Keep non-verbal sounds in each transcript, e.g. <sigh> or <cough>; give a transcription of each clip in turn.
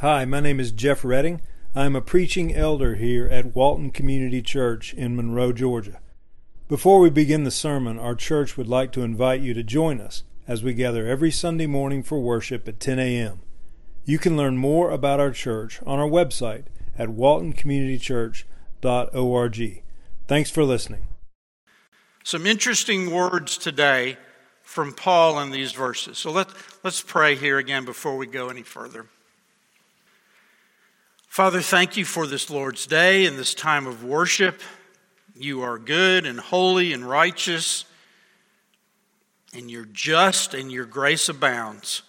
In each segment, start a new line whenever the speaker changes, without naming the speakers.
Hi, my name is Jeff Redding. I'm a preaching elder here at Walton Community Church in Monroe, Georgia. Before we begin the sermon, our church would like to invite you to join us as we gather every Sunday morning for worship at 10 a.m. You can learn more about our church on our website at waltoncommunitychurch.org. Thanks for listening.
Some interesting words today from Paul in these verses. So let, let's pray here again before we go any further. Father, thank you for this Lord's Day and this time of worship. You are good and holy and righteous, and you're just, and your grace abounds.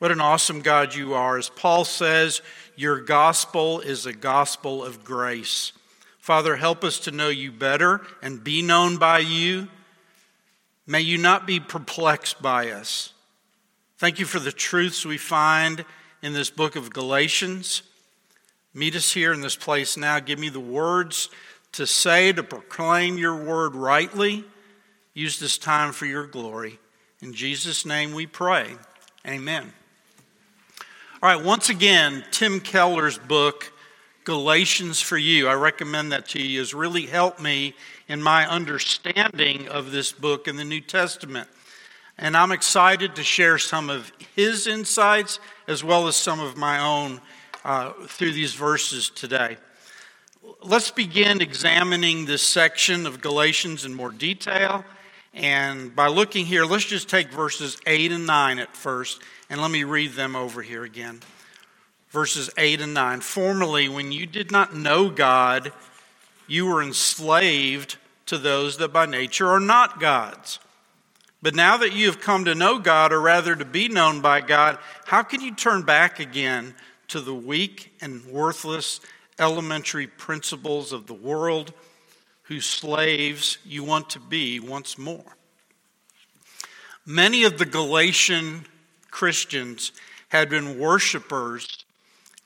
What an awesome God you are. As Paul says, your gospel is a gospel of grace. Father, help us to know you better and be known by you. May you not be perplexed by us. Thank you for the truths we find in this book of Galatians. Meet us here in this place now. Give me the words to say, to proclaim your word rightly. Use this time for your glory. In Jesus' name we pray. Amen. All right, once again, Tim Keller's book, Galatians for You. I recommend that to you. has really helped me in my understanding of this book in the New Testament. And I'm excited to share some of his insights as well as some of my own uh, through these verses today. Let's begin examining this section of Galatians in more detail. And by looking here, let's just take verses 8 and 9 at first and let me read them over here again. Verses 8 and 9. Formerly, when you did not know God, you were enslaved to those that by nature are not God's. But now that you have come to know God, or rather to be known by God, how can you turn back again to the weak and worthless elementary principles of the world, whose slaves you want to be once more? Many of the Galatian Christians had been worshipers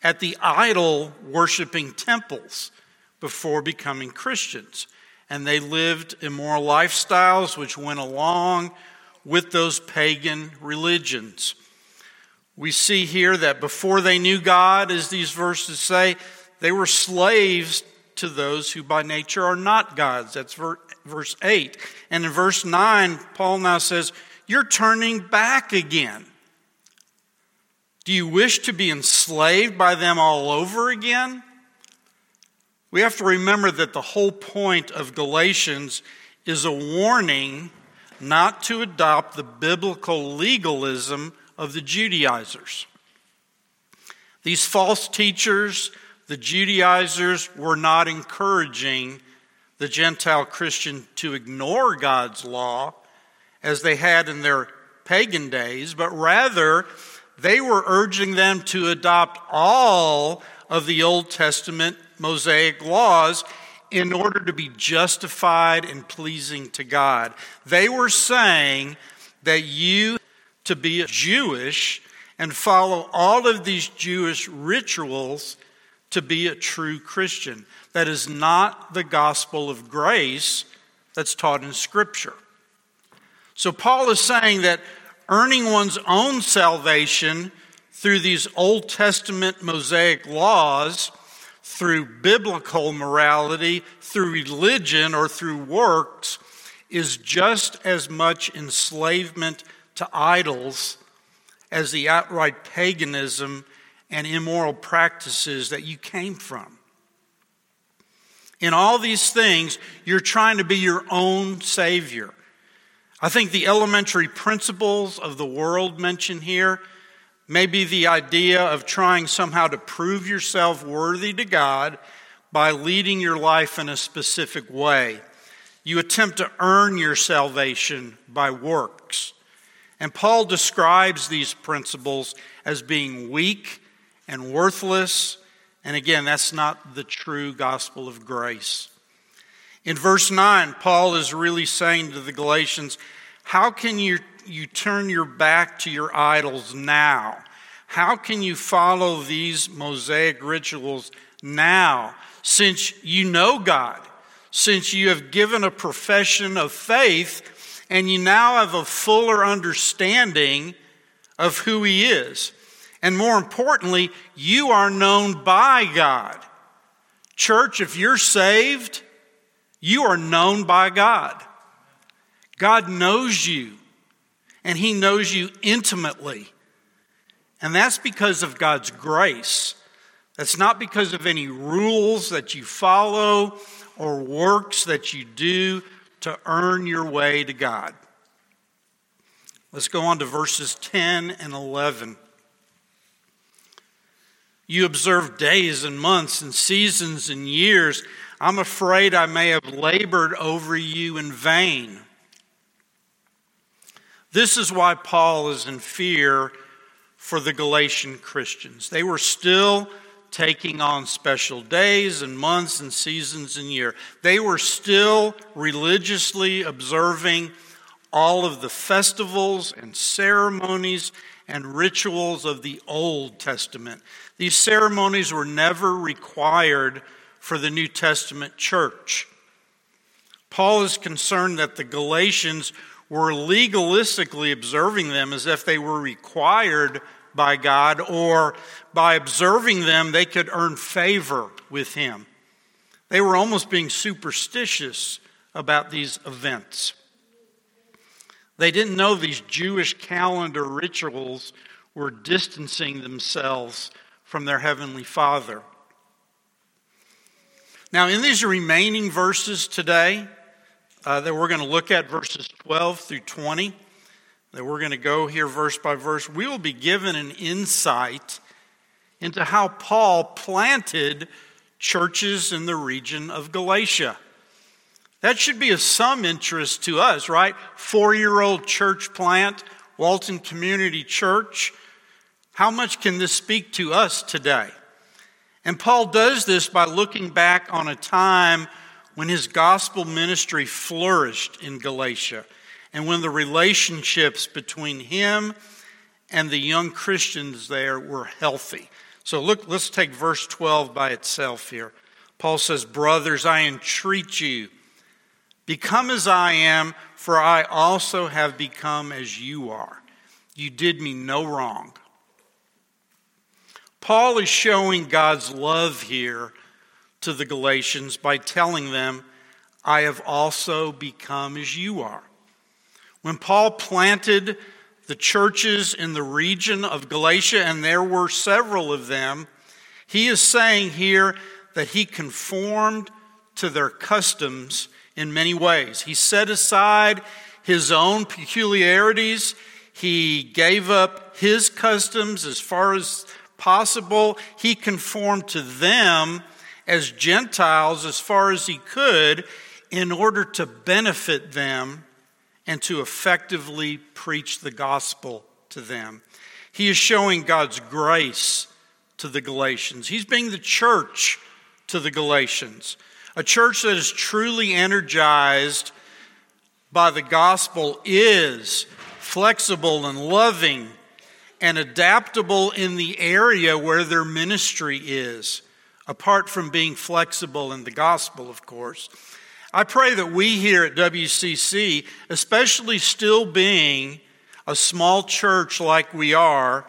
at the idol worshiping temples before becoming Christians. And they lived immoral lifestyles which went along with those pagan religions. We see here that before they knew God, as these verses say, they were slaves to those who by nature are not gods. That's verse 8. And in verse 9, Paul now says, You're turning back again. Do you wish to be enslaved by them all over again? We have to remember that the whole point of Galatians is a warning not to adopt the biblical legalism of the Judaizers. These false teachers, the Judaizers, were not encouraging the Gentile Christian to ignore God's law as they had in their pagan days, but rather they were urging them to adopt all of the Old Testament Mosaic laws in order to be justified and pleasing to God. They were saying that you to be Jewish and follow all of these Jewish rituals to be a true Christian. That is not the gospel of grace that's taught in Scripture. So Paul is saying that earning one's own salvation through these Old Testament Mosaic laws, through biblical morality, through religion, or through works, is just as much enslavement to idols as the outright paganism and immoral practices that you came from. In all these things, you're trying to be your own Savior. I think the elementary principles of the world mentioned here may be the idea of trying somehow to prove yourself worthy to God by leading your life in a specific way. You attempt to earn your salvation by works. And Paul describes these principles as being weak and worthless. And again, that's not the true gospel of grace. In verse 9, Paul is really saying to the Galatians, How can you, you turn your back to your idols now? How can you follow these Mosaic rituals now since you know God, since you have given a profession of faith, and you now have a fuller understanding of who He is? And more importantly, you are known by God. Church, if you're saved, you are known by God. God knows you, and He knows you intimately. And that's because of God's grace. That's not because of any rules that you follow or works that you do to earn your way to God. Let's go on to verses 10 and 11. You observe days and months and seasons and years. I'm afraid I may have labored over you in vain. This is why Paul is in fear for the Galatian Christians. They were still taking on special days and months and seasons and year. They were still religiously observing all of the festivals and ceremonies and rituals of the Old Testament. These ceremonies were never required for the New Testament church. Paul is concerned that the Galatians were legalistically observing them as if they were required by God, or by observing them, they could earn favor with Him. They were almost being superstitious about these events. They didn't know these Jewish calendar rituals were distancing themselves from their Heavenly Father. Now, in these remaining verses today, uh, that we're going to look at, verses 12 through 20, that we're going to go here verse by verse, we will be given an insight into how Paul planted churches in the region of Galatia. That should be of some interest to us, right? Four year old church plant, Walton Community Church. How much can this speak to us today? And Paul does this by looking back on a time when his gospel ministry flourished in Galatia and when the relationships between him and the young Christians there were healthy. So look, let's take verse 12 by itself here. Paul says, Brothers, I entreat you, become as I am, for I also have become as you are. You did me no wrong. Paul is showing God's love here to the Galatians by telling them, I have also become as you are. When Paul planted the churches in the region of Galatia, and there were several of them, he is saying here that he conformed to their customs in many ways. He set aside his own peculiarities, he gave up his customs as far as possible, he conformed to them as Gentiles as far as he could in order to benefit them and to effectively preach the gospel to them. He is showing God's grace to the Galatians. He's being the church to the Galatians, a church that is truly energized by the gospel is flexible and loving and adaptable in the area where their ministry is, apart from being flexible in the gospel, of course. I pray that we here at WCC, especially still being a small church like we are,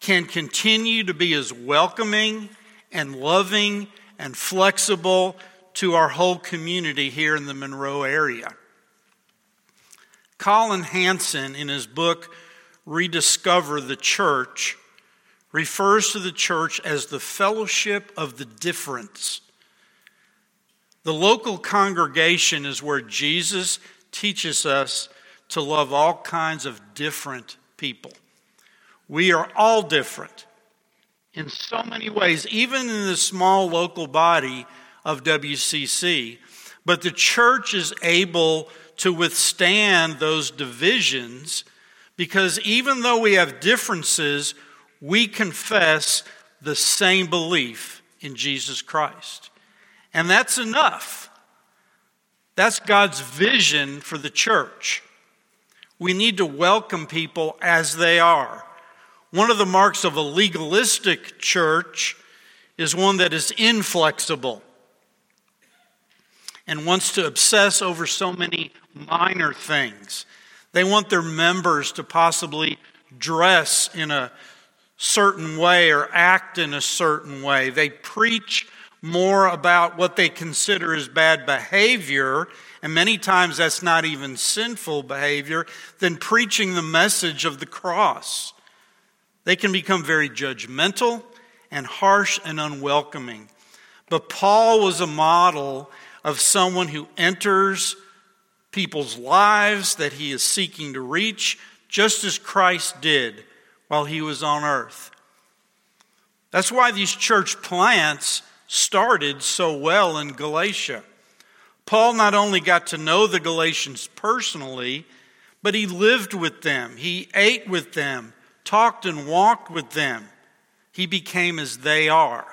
can continue to be as welcoming and loving and flexible to our whole community here in the Monroe area. Collin Hansen, in his book Rediscover the Church, refers to the church as the fellowship of the difference the local congregation is where Jesus teaches us to love all kinds of different people. We are all different in so many ways, even in the small local body of WCC. But the church is able to withstand those divisions because even though we have differences, we confess the same belief in Jesus Christ. And that's enough. That's God's vision for the church. We need to welcome people as they are. One of the marks of a legalistic church is one that is inflexible and wants to obsess over so many minor things. They want their members to possibly dress in a certain way or act in a certain way. They preach more about what they consider as bad behavior, and many times that's not even sinful behavior, than preaching the message of the cross. They can become very judgmental and harsh and unwelcoming. But Paul was a model of someone who enters people's lives that he is seeking to reach, just as Christ did while he was on earth. That's why these church plants started so well in Galatia. Paul not only got to know the Galatians personally, but he lived with them, he ate with them, talked and walked with them. He became as they are.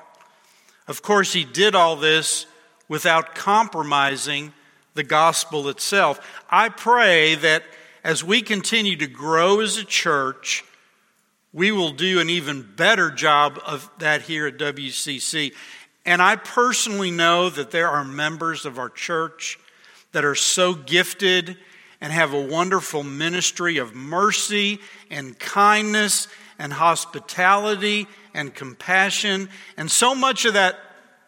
Of course, he did all this without compromising the gospel itself. I pray that as we continue to grow as a church, we will do an even better job of that here at WCC. And I personally know that there are members of our church that are so gifted and have a wonderful ministry of mercy and kindness and hospitality and compassion. And so much of that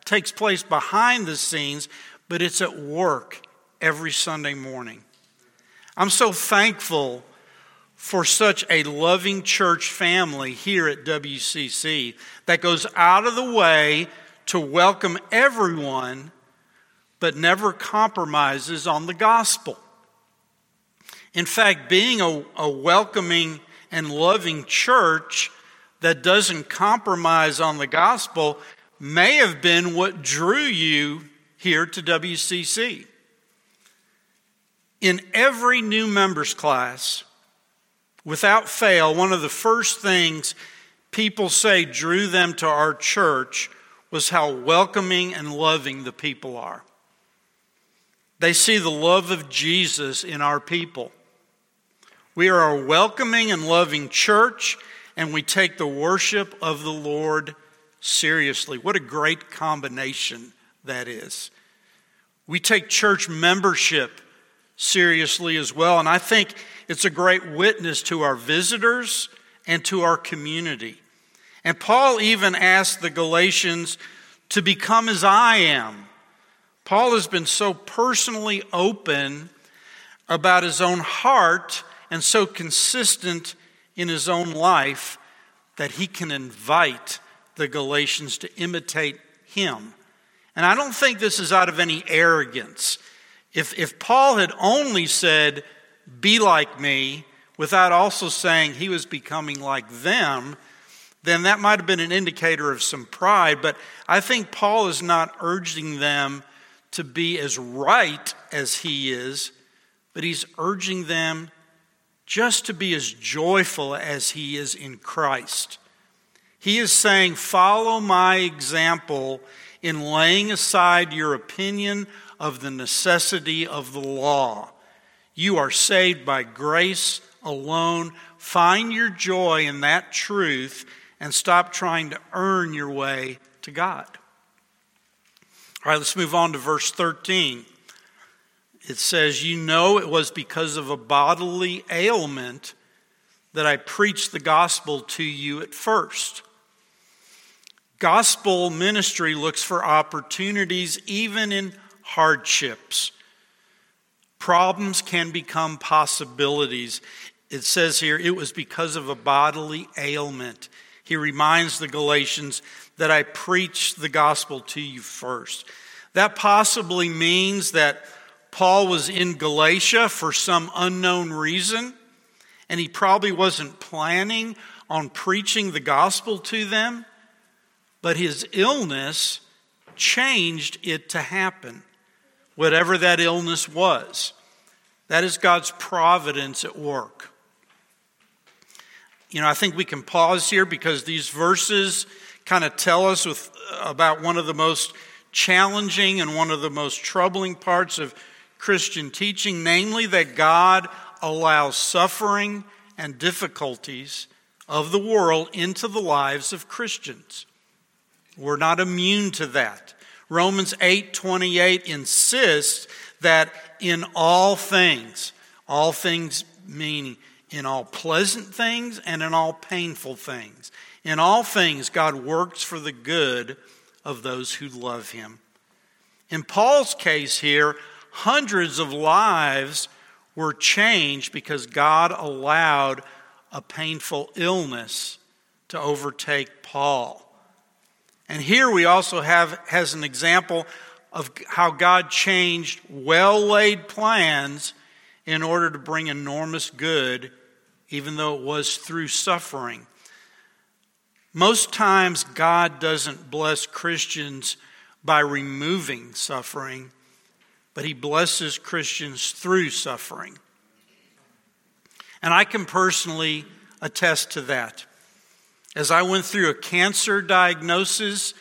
takes place behind the scenes, but it's at work every Sunday morning. I'm so thankful for such a loving church family here at WCC that goes out of the way to welcome everyone, but never compromises on the gospel. In fact, being a, a welcoming and loving church that doesn't compromise on the gospel may have been what drew you here to WCC. In every new members class, Without fail, one of the first things people say drew them to our church was how welcoming and loving the people are. They see the love of Jesus in our people. We are a welcoming and loving church, and we take the worship of the Lord seriously. What a great combination that is. We take church membership seriously as well, and I think it's a great witness to our visitors and to our community. And Paul even asked the Galatians to become as I am. Paul has been so personally open about his own heart and so consistent in his own life that he can invite the Galatians to imitate him. And I don't think this is out of any arrogance. If, if Paul had only said, be like me, without also saying he was becoming like them, then that might have been an indicator of some pride. But I think Paul is not urging them to be as right as he is, but he's urging them just to be as joyful as he is in Christ. He is saying, Follow my example in laying aside your opinion of the necessity of the law. You are saved by grace alone. Find your joy in that truth and stop trying to earn your way to God. All right, let's move on to verse 13. It says, You know it was because of a bodily ailment that I preached the gospel to you at first. Gospel ministry looks for opportunities even in hardships. Problems can become possibilities. It says here, it was because of a bodily ailment. He reminds the Galatians that I preached the gospel to you first. That possibly means that Paul was in Galatia for some unknown reason, and he probably wasn't planning on preaching the gospel to them, but his illness changed it to happen whatever that illness was. That is God's providence at work. You know, I think we can pause here because these verses kind of tell us with, uh, about one of the most challenging and one of the most troubling parts of Christian teaching, namely that God allows suffering and difficulties of the world into the lives of Christians. We're not immune to that. Romans 8:28 insists that in all things, all things meaning in all pleasant things and in all painful things, In all things, God works for the good of those who love him. In Paul's case here, hundreds of lives were changed because God allowed a painful illness to overtake Paul. And here we also have has an example of how God changed well-laid plans in order to bring enormous good even though it was through suffering. Most times God doesn't bless Christians by removing suffering, but he blesses Christians through suffering. And I can personally attest to that. As I went through a cancer diagnosis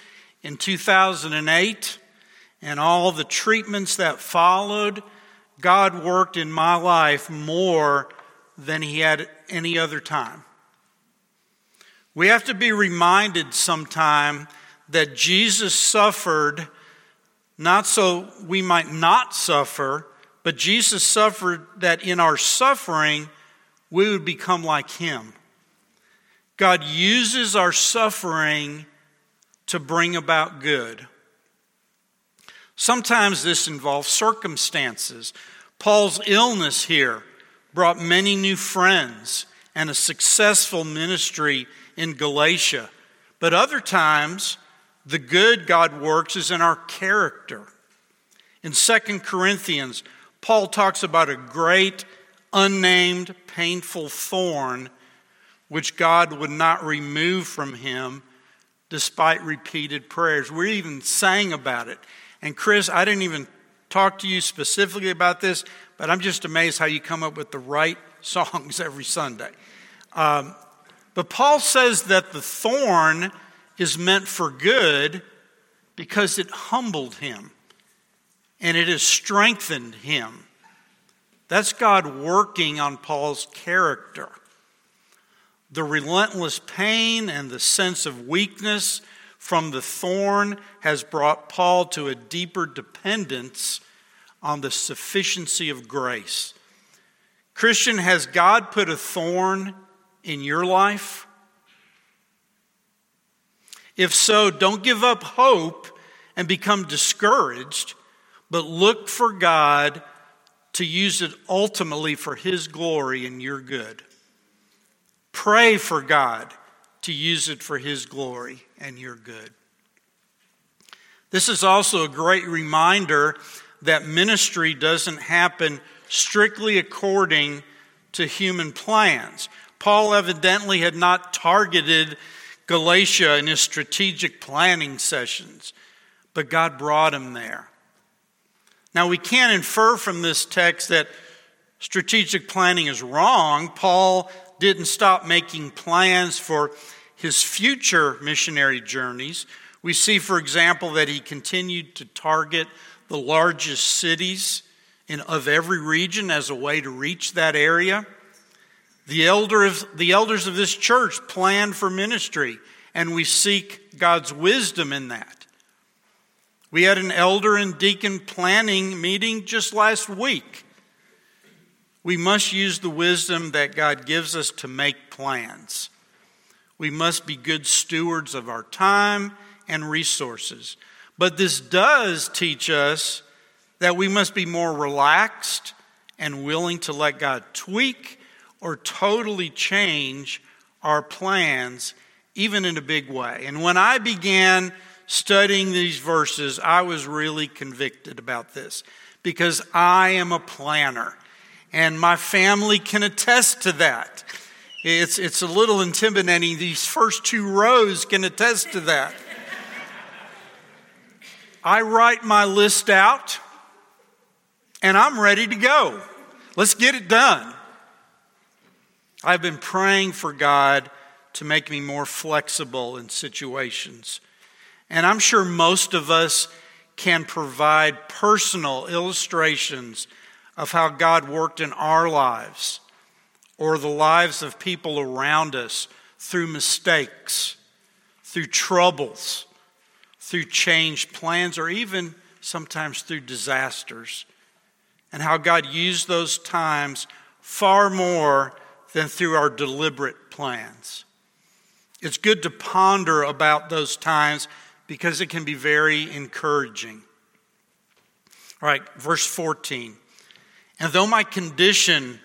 in 2008 and all the treatments that followed, God worked in my life more than He had any other time. We have to be reminded sometime that Jesus suffered not so we might not suffer, but Jesus suffered that in our suffering we would become like Him. God uses our suffering to bring about good. Sometimes this involves circumstances. Paul's illness here brought many new friends and a successful ministry in Galatia. But other times, the good God works is in our character. In 2 Corinthians, Paul talks about a great, unnamed, painful thorn which God would not remove from him despite repeated prayers. We even sang about it. And Chris, I didn't even talk to you specifically about this, but I'm just amazed how you come up with the right <laughs> songs every Sunday. Um, but Paul says that the thorn is meant for good because it humbled him and it has strengthened him. That's God working on Paul's character. The relentless pain and the sense of weakness from the thorn has brought Paul to a deeper dependence on the sufficiency of grace. Christian, has God put a thorn in your life? If so, don't give up hope and become discouraged, but look for God to use it ultimately for His glory and your good. Pray for God to use it for His glory and your good. This is also a great reminder that ministry doesn't happen strictly according to human plans. Paul evidently had not targeted Galatia in his strategic planning sessions, but God brought him there. Now, we can't infer from this text that strategic planning is wrong. Paul didn't stop making plans for his future missionary journeys. We see, for example, that he continued to target the largest cities in, of every region as a way to reach that area. The, elder of, the elders of this church plan for ministry, and we seek God's wisdom in that. We had an elder and deacon planning meeting just last week. We must use the wisdom that God gives us to make plans. We must be good stewards of our time and resources. But this does teach us that we must be more relaxed and willing to let God tweak or totally change our plans, even in a big way. And when I began studying these verses, I was really convicted about this because I am a planner and my family can attest to that. It's, it's a little intimidating. These first two rows can attest to that. I write my list out and I'm ready to go. Let's get it done. I've been praying for God to make me more flexible in situations. And I'm sure most of us can provide personal illustrations of how God worked in our lives or the lives of people around us through mistakes, through troubles, through changed plans, or even sometimes through disasters, and how God used those times far more than through our deliberate plans. It's good to ponder about those times because it can be very encouraging. All right, verse 14. And though my condition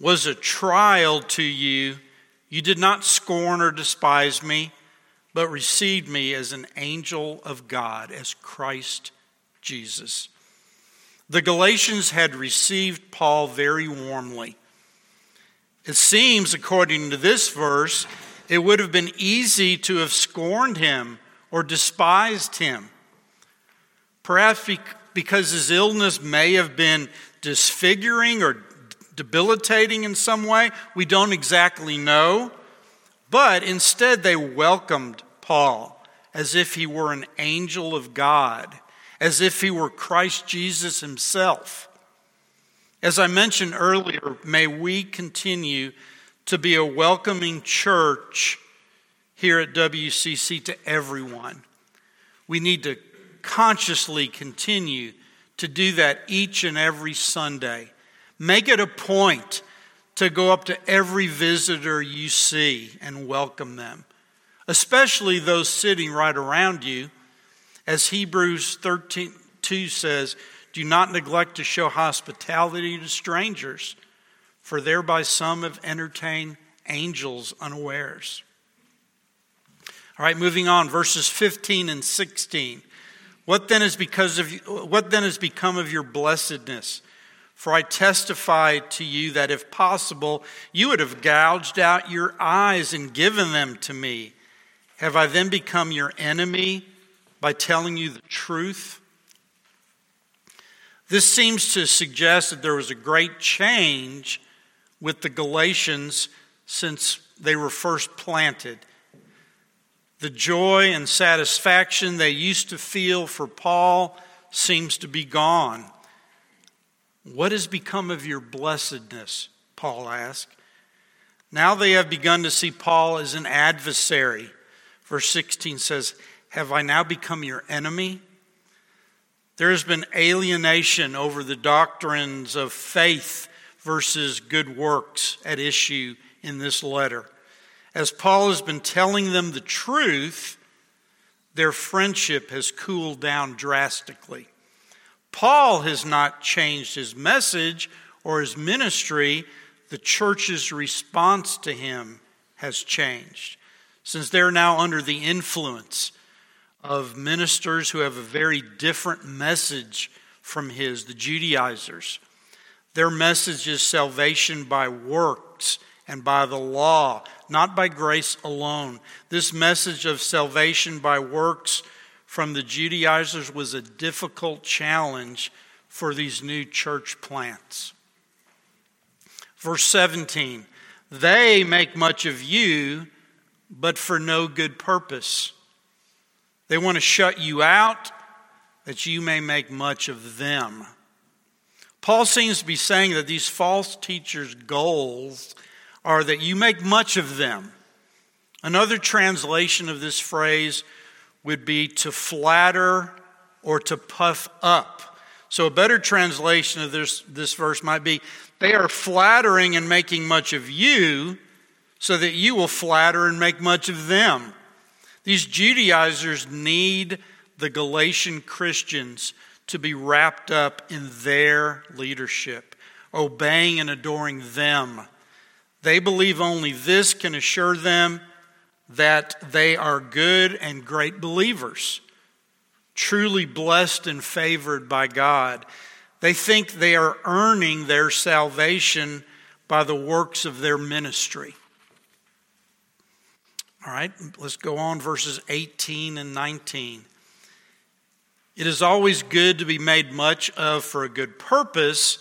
was a trial to you, you did not scorn or despise me, but received me as an angel of God, as Christ Jesus. The Galatians had received Paul very warmly. It seems, according to this verse, it would have been easy to have scorned him or despised him. Perhaps because his illness may have been disfiguring or debilitating in some way, we don't exactly know. But instead, they welcomed Paul as if he were an angel of God, as if he were Christ Jesus himself. As I mentioned earlier, may we continue to be a welcoming church here at WCC to everyone. We need to consciously continue to do that each and every Sunday. Make it a point to go up to every visitor you see and welcome them, especially those sitting right around you. As Hebrews 13 2 says, do not neglect to show hospitality to strangers, for thereby some have entertained angels unawares. All right, moving on, verses 15 and 16. What then is because of what then has become of your blessedness? For I testify to you that if possible, you would have gouged out your eyes and given them to me. Have I then become your enemy by telling you the truth? This seems to suggest that there was a great change with the Galatians since they were first planted. The joy and satisfaction they used to feel for Paul seems to be gone. What has become of your blessedness? Paul asked. Now they have begun to see Paul as an adversary. Verse 16 says, Have I now become your enemy? There has been alienation over the doctrines of faith versus good works at issue in this letter. As Paul has been telling them the truth, their friendship has cooled down drastically. Paul has not changed his message or his ministry, the church's response to him has changed. Since they're now under the influence of ministers who have a very different message from his, the Judaizers. Their message is salvation by works and by the law, not by grace alone. This message of salvation by works from the Judaizers was a difficult challenge for these new church plants. Verse 17 They make much of you, but for no good purpose. They want to shut you out that you may make much of them. Paul seems to be saying that these false teachers' goals are that you make much of them. Another translation of this phrase would be to flatter or to puff up. So, a better translation of this, this verse might be they are flattering and making much of you so that you will flatter and make much of them. These Judaizers need the Galatian Christians to be wrapped up in their leadership, obeying and adoring them. They believe only this can assure them that they are good and great believers, truly blessed and favored by God. They think they are earning their salvation by the works of their ministry. All right, let's go on, verses 18 and 19. It is always good to be made much of for a good purpose,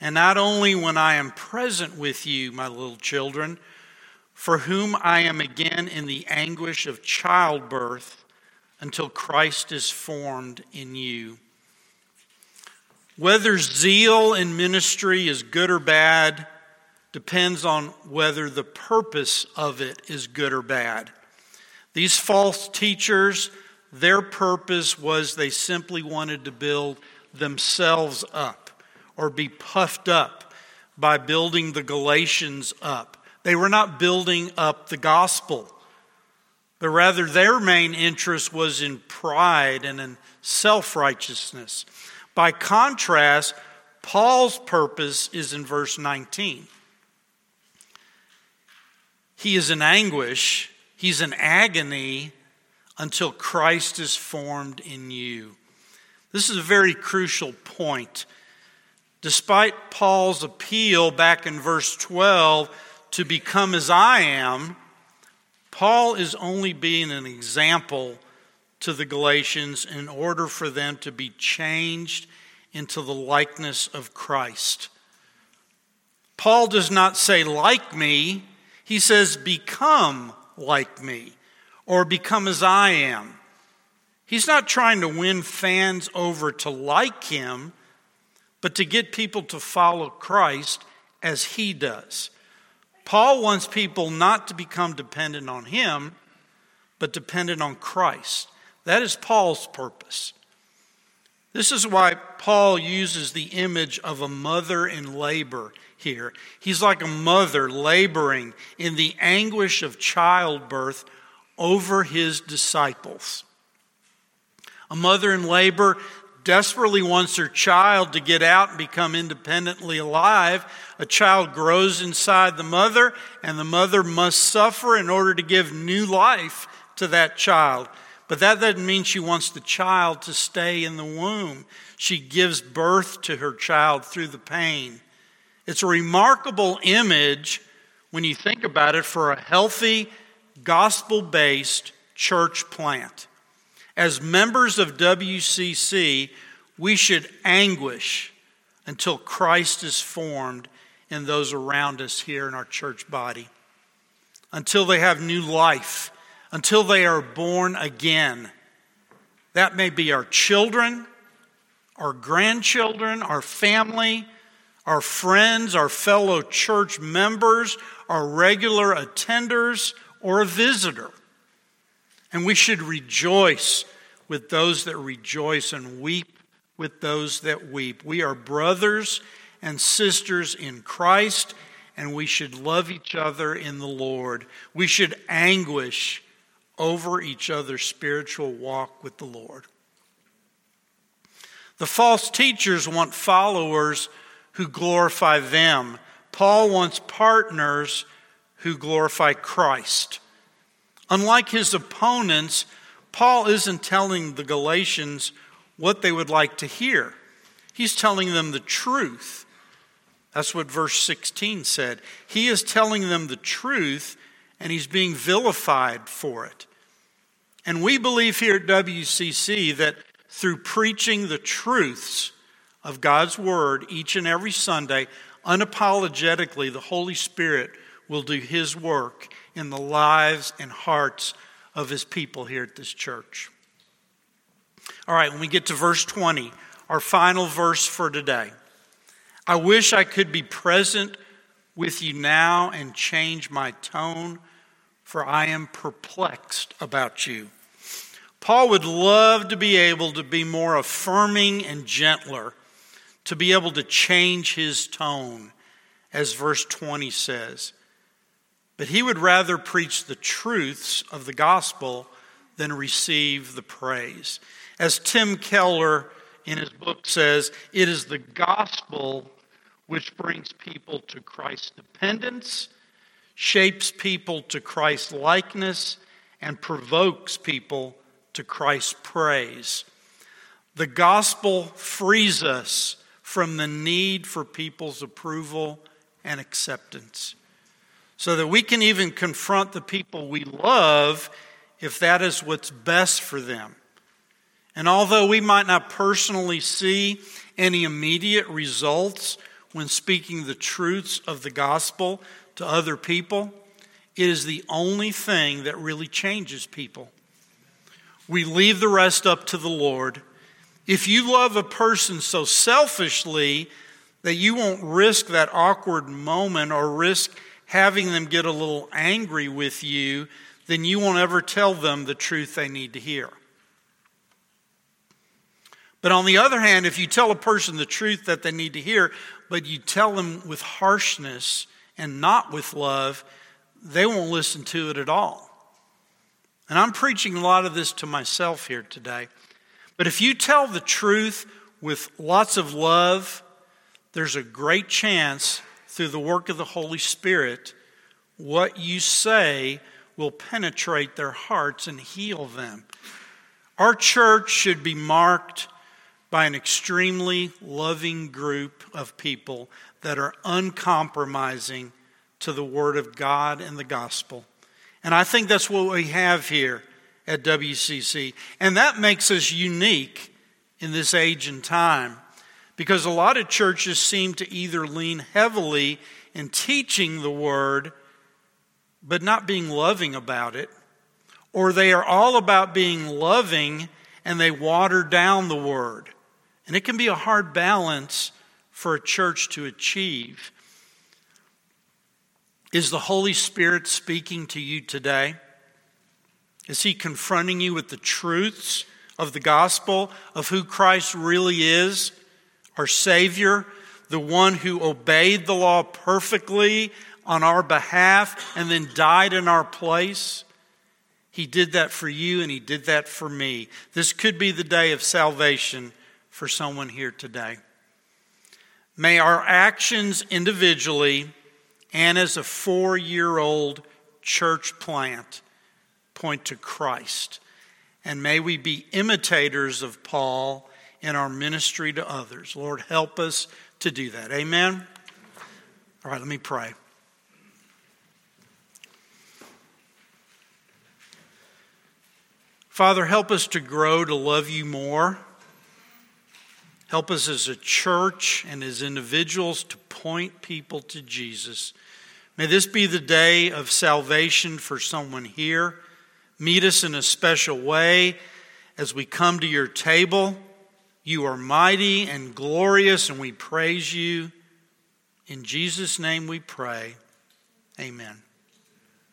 and not only when I am present with you, my little children, for whom I am again in the anguish of childbirth until Christ is formed in you. Whether zeal in ministry is good or bad, depends on whether the purpose of it is good or bad. These false teachers, their purpose was they simply wanted to build themselves up or be puffed up by building the Galatians up. They were not building up the gospel. but rather their main interest was in pride and in self righteousness. By contrast, Paul's purpose is in verse 19. He is in anguish, he's in agony until Christ is formed in you. This is a very crucial point. Despite Paul's appeal back in verse 12 to become as I am, Paul is only being an example to the Galatians in order for them to be changed into the likeness of Christ. Paul does not say, like me, he says, become like me, or become as I am. He's not trying to win fans over to like him, but to get people to follow Christ as he does. Paul wants people not to become dependent on him, but dependent on Christ. That is Paul's purpose. This is why Paul uses the image of a mother in labor here. He's like a mother laboring in the anguish of childbirth over his disciples. A mother in labor desperately wants her child to get out and become independently alive. A child grows inside the mother, and the mother must suffer in order to give new life to that child. But that doesn't mean she wants the child to stay in the womb. She gives birth to her child through the pain. It's a remarkable image when you think about it for a healthy, gospel based church plant. As members of WCC, we should anguish until Christ is formed in those around us here in our church body, until they have new life until they are born again. That may be our children, our grandchildren, our family, our friends, our fellow church members, our regular attenders, or a visitor. And we should rejoice with those that rejoice and weep with those that weep. We are brothers and sisters in Christ, and we should love each other in the Lord. We should anguish over each other's spiritual walk with the Lord. The false teachers want followers who glorify them. Paul wants partners who glorify Christ. Unlike his opponents, Paul isn't telling the Galatians what they would like to hear. He's telling them the truth. That's what verse 16 said. He is telling them the truth, and he's being vilified for it. And we believe here at WCC that through preaching the truths of God's Word each and every Sunday, unapologetically, the Holy Spirit will do His work in the lives and hearts of His people here at this church. All right, when we get to verse 20, our final verse for today. I wish I could be present with you now and change my tone for I am perplexed about you. Paul would love to be able to be more affirming and gentler, to be able to change his tone, as verse 20 says. But he would rather preach the truths of the gospel than receive the praise. As Tim Keller in his book says, it is the gospel which brings people to Christ's dependence shapes people to Christ's likeness, and provokes people to Christ's praise. The gospel frees us from the need for people's approval and acceptance so that we can even confront the people we love if that is what's best for them. And although we might not personally see any immediate results when speaking the truths of the gospel, to other people, it is the only thing that really changes people. We leave the rest up to the Lord. If you love a person so selfishly that you won't risk that awkward moment or risk having them get a little angry with you, then you won't ever tell them the truth they need to hear. But on the other hand, if you tell a person the truth that they need to hear, but you tell them with harshness and not with love, they won't listen to it at all. And I'm preaching a lot of this to myself here today. But if you tell the truth with lots of love, there's a great chance through the work of the Holy Spirit, what you say will penetrate their hearts and heal them. Our church should be marked by an extremely loving group of people that are uncompromising to the Word of God and the gospel. And I think that's what we have here at WCC. And that makes us unique in this age and time because a lot of churches seem to either lean heavily in teaching the Word but not being loving about it, or they are all about being loving and they water down the Word. And it can be a hard balance for a church to achieve. Is the Holy Spirit speaking to you today? Is He confronting you with the truths of the gospel of who Christ really is, our Savior, the one who obeyed the law perfectly on our behalf and then died in our place? He did that for you and He did that for me. This could be the day of salvation for someone here today. May our actions individually and as a four year old church plant point to Christ. And may we be imitators of Paul in our ministry to others. Lord, help us to do that. Amen. All right, let me pray. Father, help us to grow to love you more. Help us as a church and as individuals to point people to Jesus. May this be the day of salvation for someone here. Meet us in a special way as we come to your table. You are mighty and glorious, and we praise you. In Jesus' name we pray. Amen.